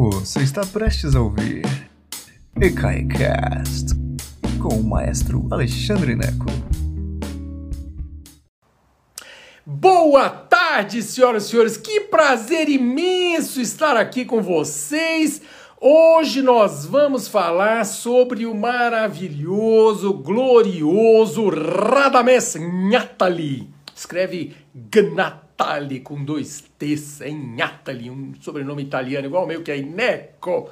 Você está prestes a ouvir EKAICAST com o maestro Alexandre Neco. Boa tarde, senhoras e senhores. Que prazer imenso estar aqui com vocês. Hoje nós vamos falar sobre o maravilhoso, glorioso Radamés Nhatali. Escreve Gnatali com dois T's, é Nhatali, um sobrenome italiano igual o meu que é Ineco.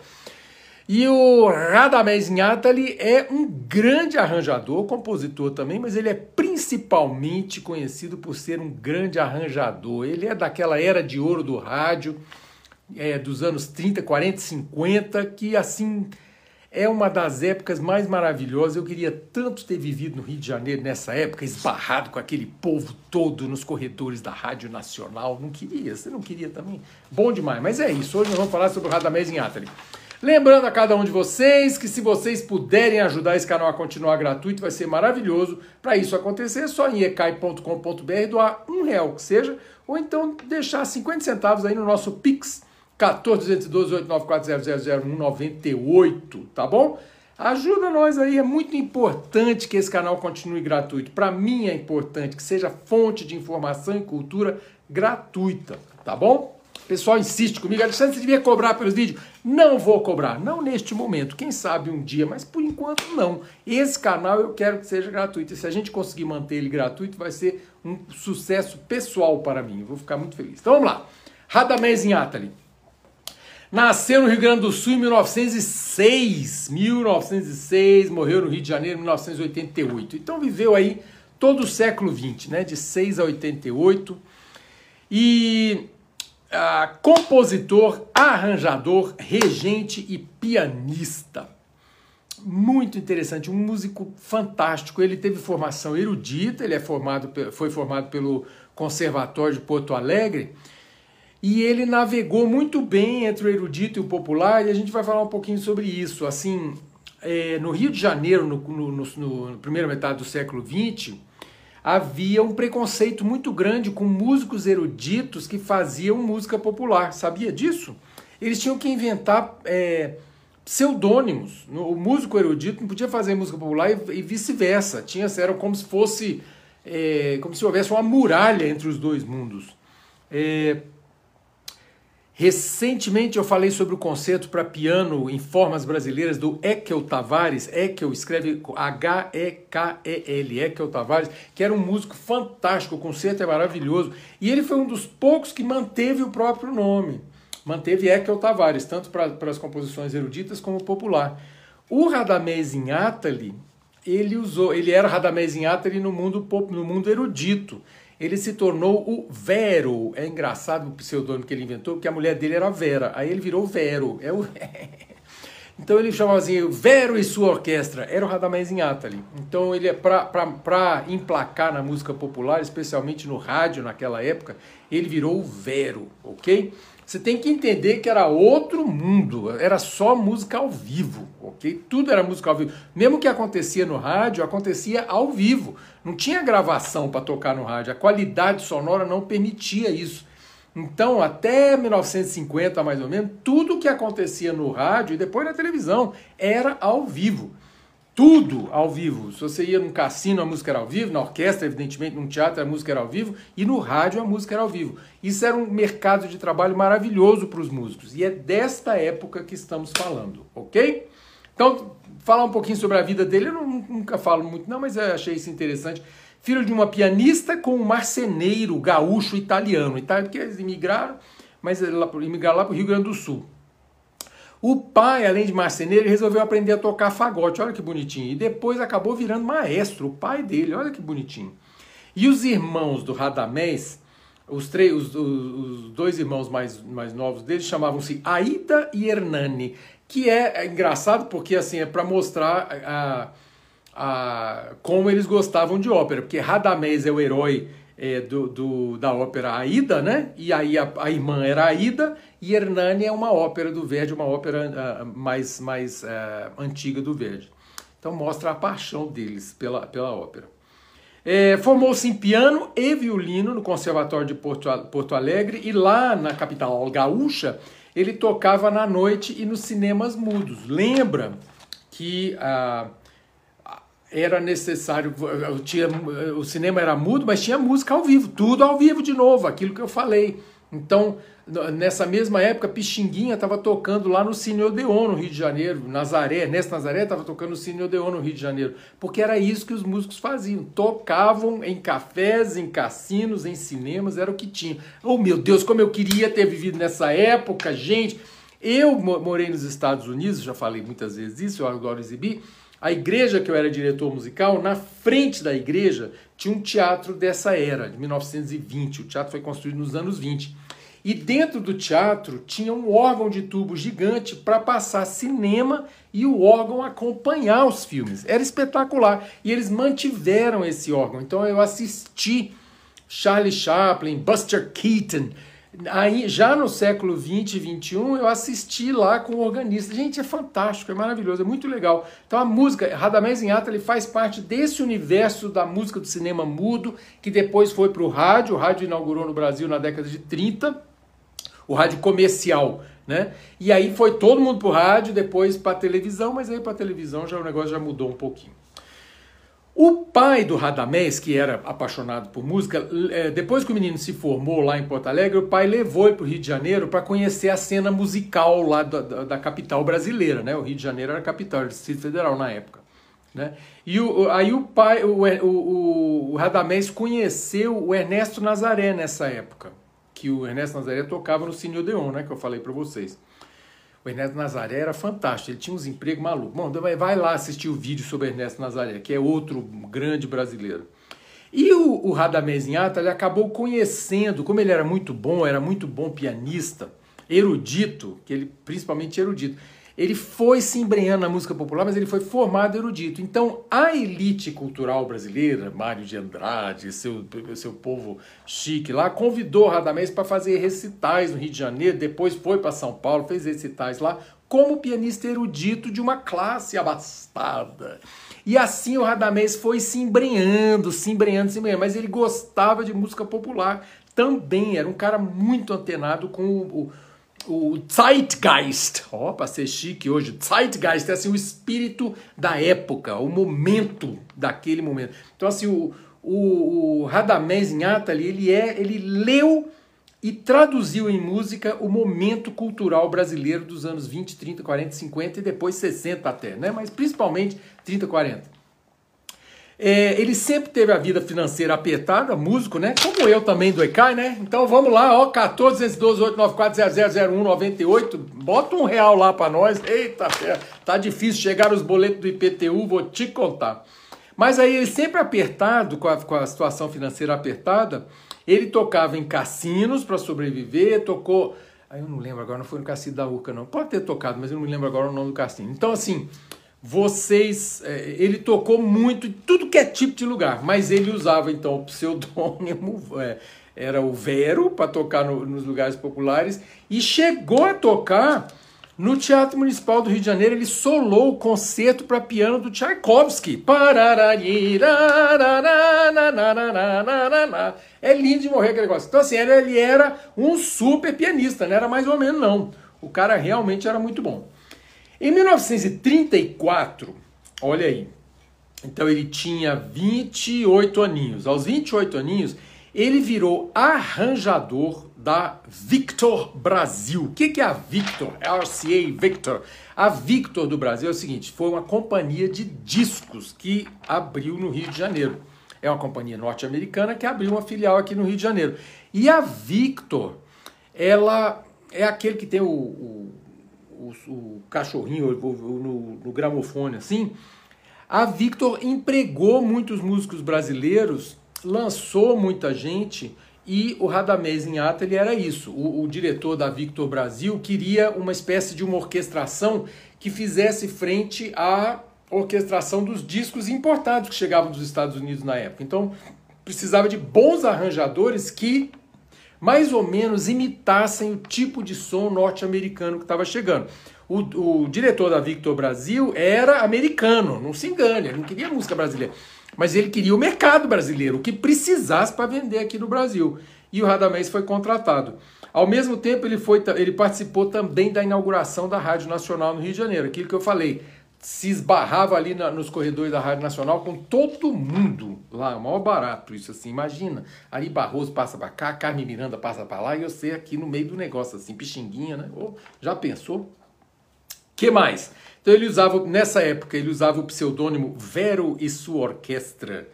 E o Radamés Nhatali é um grande arranjador, compositor também, mas ele é principalmente conhecido por ser um grande arranjador. Ele é daquela era de ouro do rádio, é, dos anos 30, 40, 50, que assim é uma das épocas mais maravilhosas. Eu queria tanto ter vivido no Rio de Janeiro nessa época, esbarrado com aquele povo todo nos corredores da Rádio Nacional. Não queria, você não queria também? Bom demais, mas é isso. Hoje nós vamos falar sobre o Radamés em Atali. Lembrando a cada um de vocês que se vocês puderem ajudar esse canal a continuar gratuito, vai ser maravilhoso. Para isso acontecer, é só em ecai.com.br doar um real que seja, ou então deixar 50 centavos aí no nosso Pix 14212-894-000-198, tá bom? Ajuda nós aí, é muito importante que esse canal continue gratuito. Para mim é importante que seja fonte de informação e cultura gratuita, tá bom? O pessoal insiste comigo, Alexandre, você devia cobrar pelos vídeos. Não vou cobrar, não neste momento, quem sabe um dia, mas por enquanto não. Esse canal eu quero que seja gratuito. E se a gente conseguir manter ele gratuito, vai ser um sucesso pessoal para mim. Eu vou ficar muito feliz. Então vamos lá. Radamés Atali. Nasceu no Rio Grande do Sul em 1906. 1906, morreu no Rio de Janeiro em 1988. Então viveu aí todo o século XX, né? De 6 a 88. E ah, compositor, arranjador, regente e pianista. Muito interessante, um músico fantástico. Ele teve formação erudita, ele é formado, foi formado pelo Conservatório de Porto Alegre e ele navegou muito bem entre o erudito e o popular, e a gente vai falar um pouquinho sobre isso. Assim, é, no Rio de Janeiro, no, no, no, no primeira metade do século XX, havia um preconceito muito grande com músicos eruditos que faziam música popular. Sabia disso? Eles tinham que inventar é, pseudônimos. O músico erudito não podia fazer música popular e, e vice-versa. Tinha, era como se fosse, é, como se houvesse uma muralha entre os dois mundos. É, Recentemente eu falei sobre o concerto para piano em formas brasileiras do Ekel Tavares. Ekel escreve H-E-K-E-L, Ekel Tavares, que era um músico fantástico, o concerto é maravilhoso. E ele foi um dos poucos que manteve o próprio nome. Manteve Ekel Tavares, tanto para as composições eruditas como popular. O Radamés Atali, ele usou, ele era Radamés Atali no mundo, no mundo erudito ele se tornou o Vero. É engraçado o pseudônimo que ele inventou, porque a mulher dele era Vera. Aí ele virou Vero. É o... então ele chamava assim, Vero e sua orquestra. Era o Radamés Atali. Então ele é para emplacar na música popular, especialmente no rádio naquela época, ele virou o Vero, ok? Você tem que entender que era outro mundo, era só música ao vivo, ok? Tudo era música ao vivo. Mesmo que acontecia no rádio, acontecia ao vivo. Não tinha gravação para tocar no rádio, a qualidade sonora não permitia isso. Então, até 1950, mais ou menos, tudo que acontecia no rádio e depois na televisão era ao vivo. Tudo ao vivo. Se você ia num cassino, a música era ao vivo, na orquestra, evidentemente, num teatro, a música era ao vivo, e no rádio a música era ao vivo. Isso era um mercado de trabalho maravilhoso para os músicos. E é desta época que estamos falando, ok? Então, falar um pouquinho sobre a vida dele, eu nunca falo muito, não, mas eu achei isso interessante. Filho de uma pianista com um marceneiro gaúcho italiano. Itália, porque eles imigraram, mas imigraram lá para o Rio Grande do Sul. O pai, além de marceneiro, resolveu aprender a tocar fagote, olha que bonitinho. E depois acabou virando maestro, o pai dele, olha que bonitinho. E os irmãos do Radamés, os, três, os, os, dois irmãos mais, mais novos dele chamavam-se Aida e Hernani, que é, é engraçado porque assim é para mostrar a, a, como eles gostavam de ópera, porque Radamés é o herói é, do, do, da ópera Aida, né? E aí a, a, irmã era Aida e Hernani é uma ópera do Verdi, uma ópera uh, mais, mais uh, antiga do Verdi. Então mostra a paixão deles pela, pela ópera. É, Formou-se em piano e violino no Conservatório de Porto, Porto Alegre e lá na capital gaúcha ele tocava na noite e nos cinemas mudos. Lembra que ah, era necessário, tinha, o cinema era mudo, mas tinha música ao vivo, tudo ao vivo de novo, aquilo que eu falei. Então, nessa mesma época, Pixinguinha estava tocando lá no Cine Odeon, no Rio de Janeiro, Nazaré, Nessa Nazaré estava tocando no Cine Odeon, no Rio de Janeiro, porque era isso que os músicos faziam, tocavam em cafés, em cassinos, em cinemas, era o que tinha. Oh meu Deus, como eu queria ter vivido nessa época, gente! Eu morei nos Estados Unidos, já falei muitas vezes isso, eu agora exibi, a igreja que eu era diretor musical, na frente da igreja tinha um teatro dessa era, de 1920. O teatro foi construído nos anos 20. E dentro do teatro tinha um órgão de tubo gigante para passar cinema e o órgão acompanhar os filmes. Era espetacular. E eles mantiveram esse órgão. Então eu assisti Charlie Chaplin, Buster Keaton, Aí, já no século 20 e 21, eu assisti lá com o organista. Gente, é fantástico, é maravilhoso, é muito legal. Então a música, Radamés Inhata, ele faz parte desse universo da música do cinema mudo, que depois foi para o rádio. O rádio inaugurou no Brasil na década de 30, o rádio comercial, né? E aí foi todo mundo para o rádio, depois para a televisão, mas aí para a televisão já o negócio já mudou um pouquinho. O pai do Radamés, que era apaixonado por música, é, depois que o menino se formou lá em Porto Alegre, o pai levou ele para o Rio de Janeiro para conhecer a cena musical lá da, da, da, capital brasileira. Né? O Rio de Janeiro era a capital, era o Distrito Federal na época. Né? E o, aí o pai, o, o, o Radamés conheceu o Ernesto Nazaré nessa época, que o Ernesto Nazaré tocava no Cine Odeon, né, que eu falei para vocês. O Ernesto Nazaré era fantástico, ele tinha uns empregos malucos. Bom, vai lá assistir o vídeo sobre Ernesto Nazaré, que é outro grande brasileiro. E o, o Radamés Inhata, ele acabou conhecendo, como ele era muito bom, era muito bom pianista, erudito, que ele principalmente erudito, ele foi se embrenhando na música popular, mas ele foi formado erudito. Então, a elite cultural brasileira, Mário de Andrade, seu, seu povo chique lá, convidou Radamés para fazer recitais no Rio de Janeiro, depois foi para São Paulo, fez recitais lá, como pianista erudito de uma classe abastada. E assim o Radamés foi se embrenhando, se embrenhando, se embrenhando, mas ele gostava de música popular também, era um cara muito antenado com o, o o Zeitgeist, ó, para ser chique hoje, Zeitgeist é assim o espírito da época, o momento daquele momento. Então assim, o, o, o Radamés Inhatali, ele é, ele leu e traduziu em música o momento cultural brasileiro dos anos 20, 30, 40, 50 e depois 60 até, né? Mas principalmente 30, 40. É, ele sempre teve a vida financeira apertada, músico, né? Como eu também do ECAI, né? Então vamos lá, ó, 14 894 Bota um real lá para nós. Eita, tá difícil chegar os boletos do IPTU, vou te contar. Mas aí ele sempre apertado, com a, com a situação financeira apertada, ele tocava em cassinos para sobreviver, tocou. Aí eu não lembro agora, não foi no cassino da UCA, não. Pode ter tocado, mas eu não me lembro agora o nome do cassino. Então, assim, vocês. É, ele tocou muito em tudo que é tipo de lugar, mas ele usava então o pseudônimo, é, era o Vero, para tocar no, nos lugares populares, e chegou a tocar no Teatro Municipal do Rio de Janeiro. Ele solou o concerto para piano do Tchaikovsky. É lindo de morrer aquele negócio. Então, assim, ele era um super pianista, não era mais ou menos, não. O cara realmente era muito bom. Em 1934, olha aí, então ele tinha 28 aninhos. Aos 28 aninhos, ele virou arranjador da Victor Brasil. O que é a Victor? RCA Victor. A Victor do Brasil é o seguinte: foi uma companhia de discos que abriu no Rio de Janeiro. É uma companhia norte-americana que abriu uma filial aqui no Rio de Janeiro. E a Victor, ela é aquele que tem o, o o, o cachorrinho no, no gramofone assim, a Victor empregou muitos músicos brasileiros, lançou muita gente e o Radamés Inhata ele era isso. O, o, diretor da Victor Brasil queria uma espécie de uma orquestração que fizesse frente à orquestração dos discos importados que chegavam dos Estados Unidos na época. Então precisava de bons arranjadores que mais ou menos imitassem o tipo de som norte-americano que estava chegando. O, o, diretor da Victor Brasil era americano, não se engane, ele não queria música brasileira, mas ele queria o mercado brasileiro, o que precisasse para vender aqui no Brasil. e o Radamés foi contratado. Ao mesmo tempo, ele, foi, ele participou também da inauguração da Rádio Nacional no Rio de Janeiro, aquilo que eu falei. Se esbarrava ali na, nos corredores da Rádio Nacional com todo mundo lá, maior barato isso assim, imagina. Ari Barroso passa para cá, Carmen Miranda passa para lá e eu sei aqui no meio do negócio assim, pixinguinha, né? Oh, já pensou? que mais? Então ele usava, nessa época, ele usava o pseudônimo Vero e sua orquestra,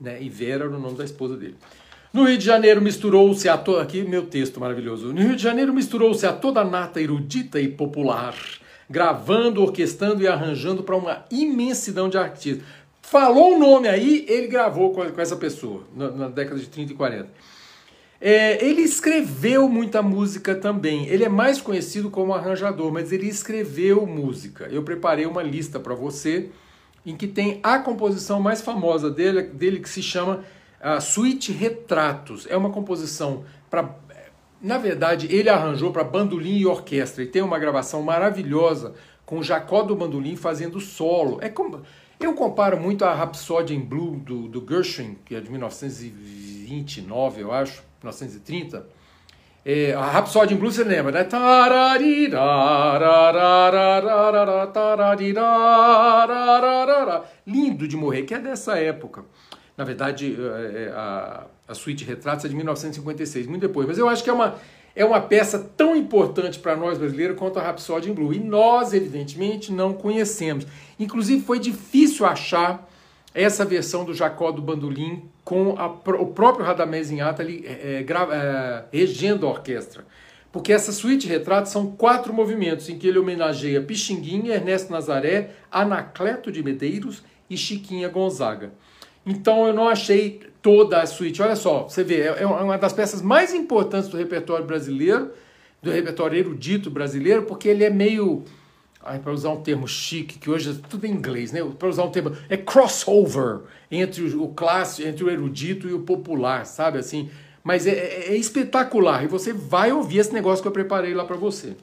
né? E Vera era o nome da esposa dele. No Rio de Janeiro misturou-se a toda. Aqui meu texto maravilhoso. No Rio de Janeiro misturou-se a toda nata erudita e popular, gravando, orquestrando e arranjando para uma imensidão de artistas. Falou o nome aí, ele gravou com, com essa pessoa, na, na, década de 30 e 40. É, ele escreveu muita música também. Ele é mais conhecido como arranjador, mas ele escreveu música. Eu preparei uma lista para você em que tem a composição mais famosa dele, dele que se chama a Suite Retratos. É uma composição para. Na verdade, ele arranjou para bandolim e orquestra e tem uma gravação maravilhosa com o Jacó do bandolim fazendo solo. É como. Eu comparo muito a Rhapsody in Blue do, do Gershwin, que é de 1929, eu acho, 1930. É, a Rhapsody in Blue você lembra, né? Lindo de morrer, que é dessa época. Na verdade, é, é, a, a suíte Retratos é de 1956, muito depois. Mas eu acho que é uma, é uma peça tão importante para nós brasileiros quanto a Rhapsody in Blue. E nós, evidentemente, não conhecemos. Inclusive, foi difícil achar essa versão do Jacó do Bandolim com a, o próprio Radamés Inhata ali é, é, é, regendo a orquestra. Porque essa suíte retratos são quatro movimentos em que ele homenageia Pixinguinha, Ernesto Nazaré, Anacleto de Medeiros e Chiquinha Gonzaga. Então eu não achei toda a suíte. Olha só, você vê, é, é uma das peças mais importantes do repertório brasileiro, do repertório erudito brasileiro, porque ele é meio. Para usar um termo chique, que hoje é tudo em inglês, né? Para usar um termo. É crossover entre o, clássico, entre o erudito e o popular, sabe? assim Mas é, é, é espetacular. E você vai ouvir esse negócio que eu preparei lá para você.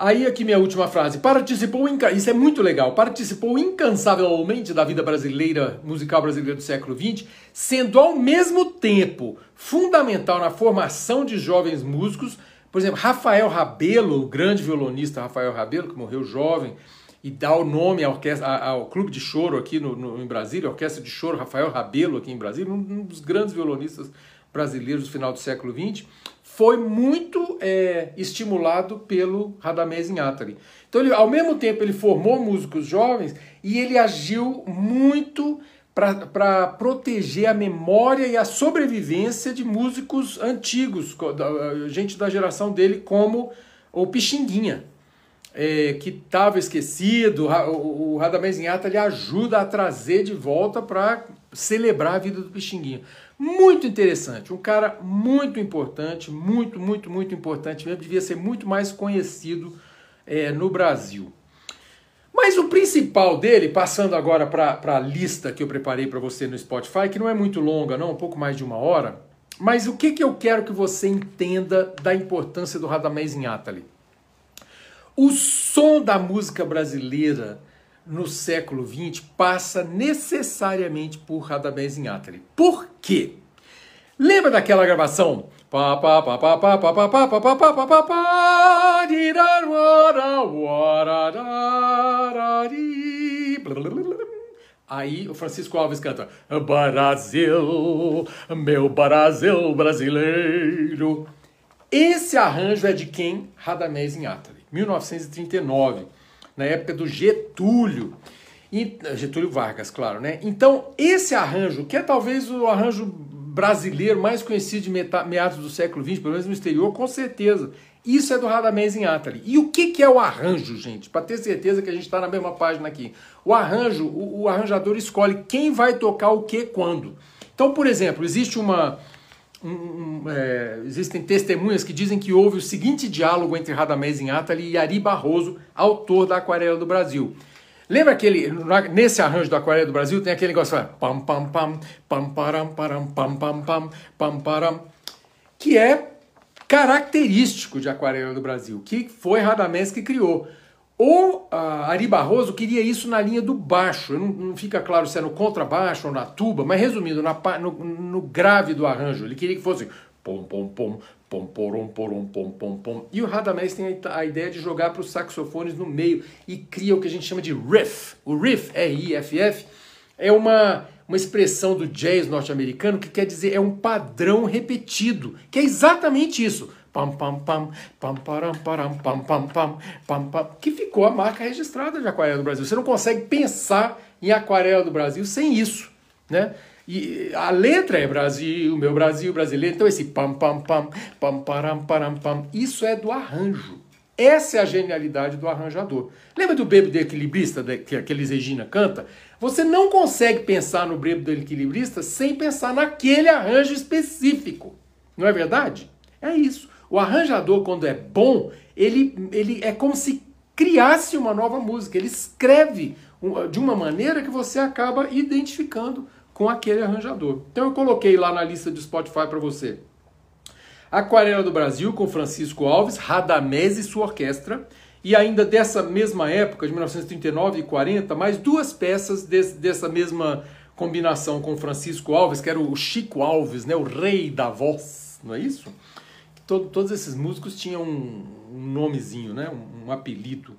Aí aqui minha última frase. Participou, isso é muito legal, participou incansavelmente da vida brasileira, musical brasileira do século XX, sendo ao mesmo tempo fundamental na formação de jovens músicos. Por exemplo, Rafael Rabelo, o grande violonista Rafael Rabelo, que morreu jovem, e dá o nome ao Clube de Choro aqui no, no, em Brasília, a Orquestra de Choro Rafael Rabelo aqui em Brasília, um dos grandes violonistas brasileiros do final do século XX foi muito é, estimulado pelo Radamés Inátali. Então, ele, ao mesmo tempo, ele formou músicos jovens e ele agiu muito para proteger a memória e a sobrevivência de músicos antigos, gente da geração dele, como o Pixinguinha, é, que estava esquecido. O, o Radamés Inátali ajuda a trazer de volta para celebrar a vida do Pixinguinha muito interessante, um cara muito importante, muito, muito, muito importante mesmo, devia ser muito mais conhecido é, no Brasil. Mas o principal dele, passando agora para a lista que eu preparei para você no Spotify, que não é muito longa, não, um pouco mais de uma hora, mas o que, que eu quero que você entenda da importância do Radamés Inátali? O som da música brasileira no século XX passa necessariamente por Radamés Inátali. Por quê? Lembra daquela gravação? Aí o Francisco Alves canta Brasil, meu Brasil brasileiro. Esse arranjo é de quem? Radamés Inátali, 1939 na época do Getúlio. E, Getúlio Vargas, claro, né? Então, esse arranjo, que é talvez o arranjo brasileiro mais conhecido de meados do século XX, pelo menos no exterior, com certeza. Isso é do Radamés em Atali. E o que, que é o arranjo, gente? Para ter certeza que a gente está na mesma página aqui. O arranjo, o, o arranjador escolhe quem vai tocar o que quando. Então, por exemplo, existe uma, um, é, existem testemunhas que dizem que houve o seguinte diálogo entre Radamés Inátali e Ari Barroso, autor da Aquarela do Brasil. Lembra aquele, nesse arranjo da Aquarela do Brasil, tem aquele negócio pam pam pam pam param param pam pam pam pam param, que é característico de Aquarela do Brasil, que foi Radamés que criou. O uh, Ari Barroso queria isso na linha do baixo, não, não, fica claro se é no contrabaixo ou na tuba, mas resumindo, na, no, no, grave do arranjo, ele queria que fosse pom, pom, pom, pom, porom, porom, pom, pom, pom. E o Radamés tem a ideia de jogar para os saxofones no meio e cria o que a gente chama de riff. O riff, R-I-F-F, é uma, uma expressão do jazz norte-americano que quer dizer é um padrão repetido, que é exatamente isso. Pam, pam, pam, pam, param, param, pam, pam, pam, pam, pam, que ficou a marca registrada de Aquarela do Brasil. Você não consegue pensar em Aquarela do Brasil sem isso, né? E a letra é Brasil, meu Brasil brasileiro. Então esse pam pam pam pam param param pam, isso é do arranjo. Essa é a genialidade do arranjador. Lembra do Bêbado Equilibrista que aqueles Regina canta? Você não consegue pensar no Bêbado Equilibrista sem pensar naquele arranjo específico. Não é verdade? É isso. O arranjador, quando é bom, ele, ele é como se criasse uma nova música. Ele escreve de uma maneira que você acaba identificando com aquele arranjador. Então eu coloquei lá na lista do Spotify para você. Aquarela do Brasil com Francisco Alves, Radamés e sua orquestra. E ainda dessa mesma época, de 1939 e 40, mais duas peças dessa mesma combinação com Francisco Alves, que era o Chico Alves, né, o rei da voz, não é isso? Todo, todos esses músicos tinham um, um nomezinho, né, um, um apelido.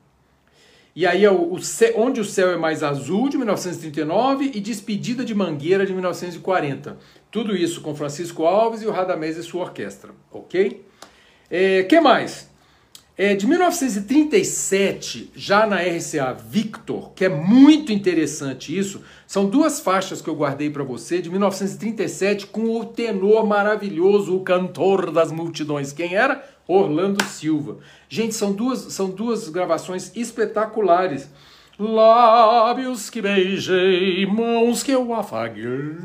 E aí é o, o Onde o Céu é Mais Azul, de 1939, e Despedida de Mangueira, de 1940. Tudo isso com Francisco Alves e o Radamés e sua orquestra, ok? É, que mais? É, de 1937, já na RCA Victor, que é muito interessante isso, são duas faixas que eu guardei para você, de 1937, com o tenor maravilhoso, o cantor das multidões. Quem era? Orlando Silva. Gente, são duas, são duas gravações espetaculares. Lábios que beijei, mãos que eu afaguei.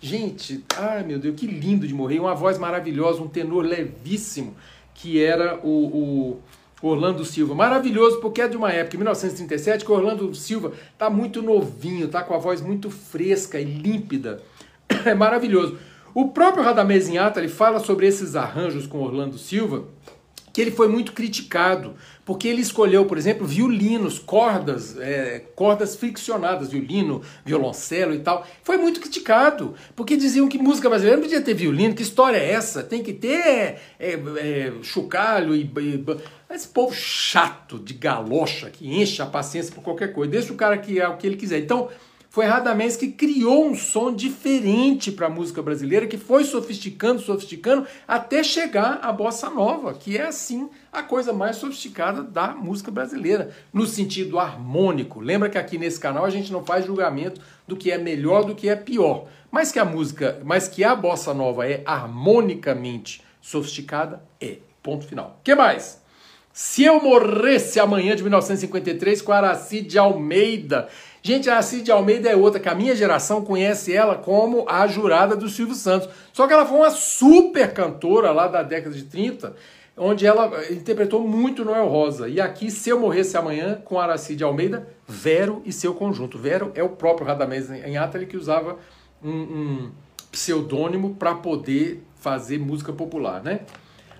Gente, ai meu Deus, que lindo de morrer. Uma voz maravilhosa, um tenor levíssimo, que era o, o Orlando Silva. Maravilhoso, porque é de uma época, 1937, que Orlando Silva tá muito novinho, tá com a voz muito fresca e límpida. É maravilhoso. O próprio Radamés Inhata, ele fala sobre esses arranjos com Orlando Silva, que ele foi muito criticado, porque ele escolheu, por exemplo, violinos, cordas, é, cordas friccionadas, violino, violoncelo e tal. Foi muito criticado, porque diziam que música brasileira não podia ter violino, que história é essa? Tem que ter é, é, chocalho e, e, esse povo chato de galocha que enche a paciência por qualquer coisa, deixa o cara que é o que ele quiser. Então, foi Radamés que criou um som diferente para a música brasileira, que foi sofisticando, sofisticando, até chegar à bossa nova, que é assim a coisa mais sofisticada da música brasileira, no sentido harmônico. Lembra que aqui nesse canal a gente não faz julgamento do que é melhor do que é pior, mas que a música, mas que a bossa nova é harmonicamente sofisticada, é. Ponto final. Que mais? Se eu morresse amanhã de 1953 com Aracide Almeida, Gente, a Cid Almeida é outra, que a minha geração conhece ela como a jurada do Silvio Santos. Só que ela foi uma super cantora lá da década de 30, onde ela interpretou muito Noel Rosa. E aqui, Se Eu Morresse Amanhã, com Aracide Almeida, Vero e seu conjunto. Vero é o próprio Radamés em Atali que usava um, um pseudônimo para poder fazer música popular, né?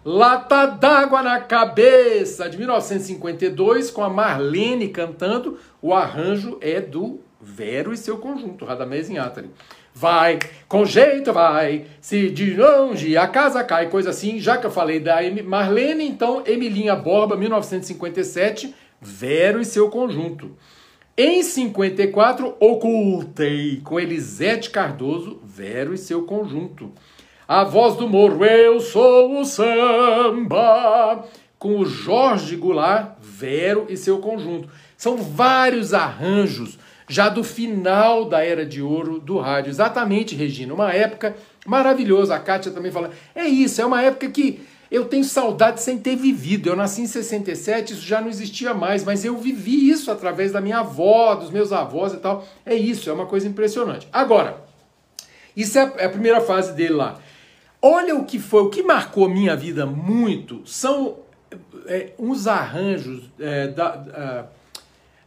Lata d'água na cabeça, de 1952, com a Marlene cantando. O arranjo é do Vero e seu conjunto, Radamés em Atari. Vai, com jeito vai, se de longe a casa cai, coisa assim. Já que eu falei da Marlene, então Emilinha Borba, 1957, Vero e seu conjunto. Em 54, Ocultei, com Elisete Cardoso, Vero e seu conjunto. A voz do morro, eu sou o samba, com o Jorge Goulart, Vero e seu conjunto. São vários arranjos já do final da era de ouro do rádio. Exatamente, Regina, uma época maravilhosa. A Kátia também fala, é isso, é uma época que eu tenho saudade sem ter vivido. Eu nasci em 67, isso já não existia mais, mas eu vivi isso através da minha avó, dos meus avós e tal. É isso, é uma coisa impressionante. Agora, isso é a primeira fase dele lá. Olha o que foi, o que marcou minha vida muito são é, uns arranjos é, da,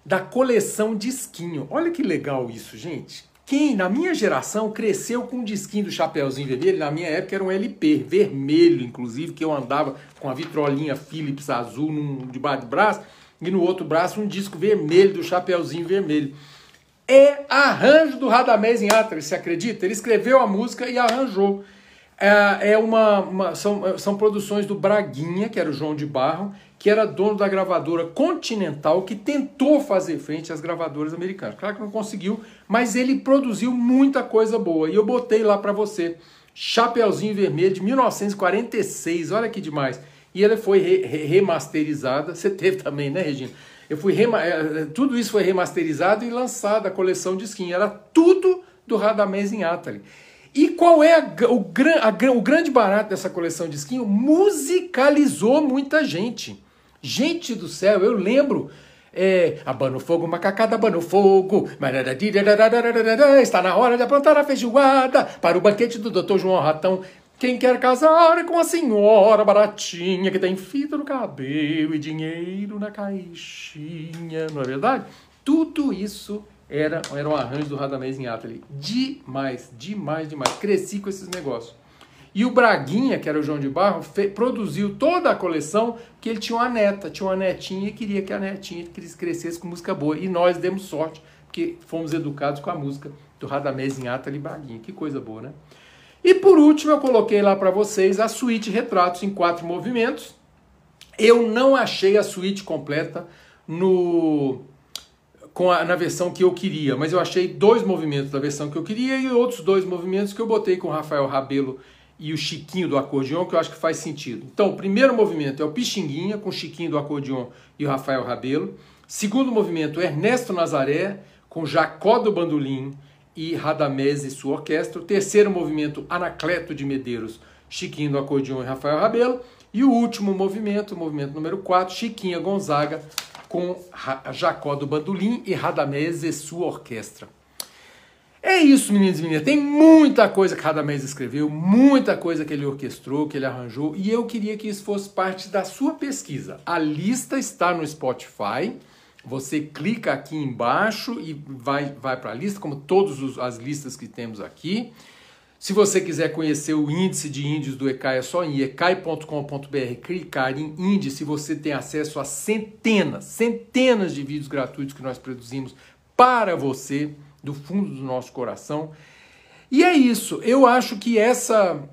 da coleção Disquinho. Olha que legal isso, gente. Quem na minha geração cresceu com um disquinho do Chapeuzinho Vermelho, na minha época era um LP, vermelho, inclusive, que eu andava com a vitrolinha Philips azul num, debaixo do braço, e no outro braço um disco vermelho do Chapeuzinho Vermelho. É arranjo do Radamés em Atlas, você acredita? Ele escreveu a música e arranjou. É, é uma, uma, são, são produções do Braguinha, que era o João de Barro, que era dono da gravadora Continental, que tentou fazer frente às gravadoras americanas. Claro que não conseguiu, mas ele produziu muita coisa boa. E eu botei lá para você. Chapeuzinho Vermelho de 1946, olha que demais. E ela foi re, re, remasterizada. Você teve também, né, Regina? Eu fui rema, é, tudo isso foi remasterizado e lançado a coleção de skin. Era tudo do Radamés em Atari. E qual é a, o, a, o grande barato dessa coleção de skin? Musicalizou muita gente. Gente do céu, eu lembro. É, o fogo, macacada, abana o fogo. Está na hora de aprontar a feijoada para o banquete do Dr. João Ratão. Quem quer casar com a senhora baratinha que tem fita no cabelo e dinheiro na caixinha, não é verdade? Tudo isso era, era um arranjo do Radamés em Atelier. Demais, demais, demais. Cresci com esses negócios. E o Braguinha, que era o João de Barro, produziu toda a coleção, que ele tinha uma neta, tinha uma netinha e queria que a netinha crescesse com música boa. E nós demos sorte, porque fomos educados com a música do Radamés em Ata e Braguinha. Que coisa boa, né? E por último, eu coloquei lá para vocês a suíte Retratos em quatro movimentos. Eu não achei a suíte completa no com a, na versão que eu queria, mas eu achei dois movimentos da versão que eu queria e outros dois movimentos que eu botei com o Rafael Rabelo e o Chiquinho do acordeon, que eu acho que faz sentido. Então, o primeiro movimento é o Pixinguinha, com o Chiquinho do acordeon e o Rafael Rabelo. Segundo movimento, Ernesto Nazaré, com Jacó do bandolim e Radamés e sua orquestra. Terceiro movimento, Anacleto de Medeiros, Chiquinho do acordeon e Rafael Rabelo. E o último movimento, o movimento número 4, Chiquinha Gonzaga, com Jacó do bandolim e Radamés e sua orquestra. É isso, meninos e meninas. Tem muita coisa que cada mês escreveu, muita coisa que ele orquestrou, que ele arranjou, e eu queria que isso fosse parte da sua pesquisa. A lista está no Spotify. Você clica aqui embaixo e vai, vai para a lista, como todas as listas que temos aqui. Se você quiser conhecer o índice de índios do ECAI, é só em ecai.com.br, clicar em índice, você tem acesso a centenas, centenas de vídeos gratuitos que nós produzimos para você do fundo do nosso coração. E é isso. Eu acho que essa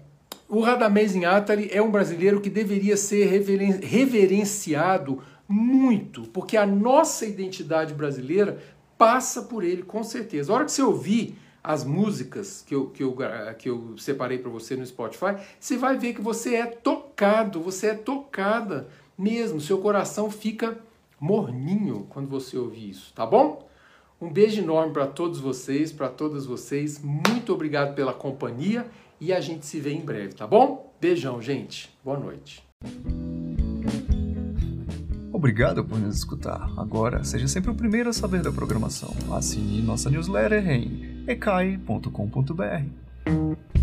o Radamés Atari é um brasileiro que deveria ser reveren reverenciado muito, porque a nossa identidade brasileira passa por ele, com certeza. A hora que você ouvir as músicas que eu, que eu, que eu separei para você no Spotify, você vai ver que você é tocado, você é tocada mesmo. Seu coração fica morninho quando você ouvir isso, tá bom? Um beijo enorme para todos vocês, para todas vocês. Muito obrigado pela companhia e a gente se vê em breve, tá bom? Beijão, gente. Boa noite. Obrigado por nos escutar. Agora, seja sempre o primeiro a saber da programação. Assine nossa newsletter em ecai.com.br.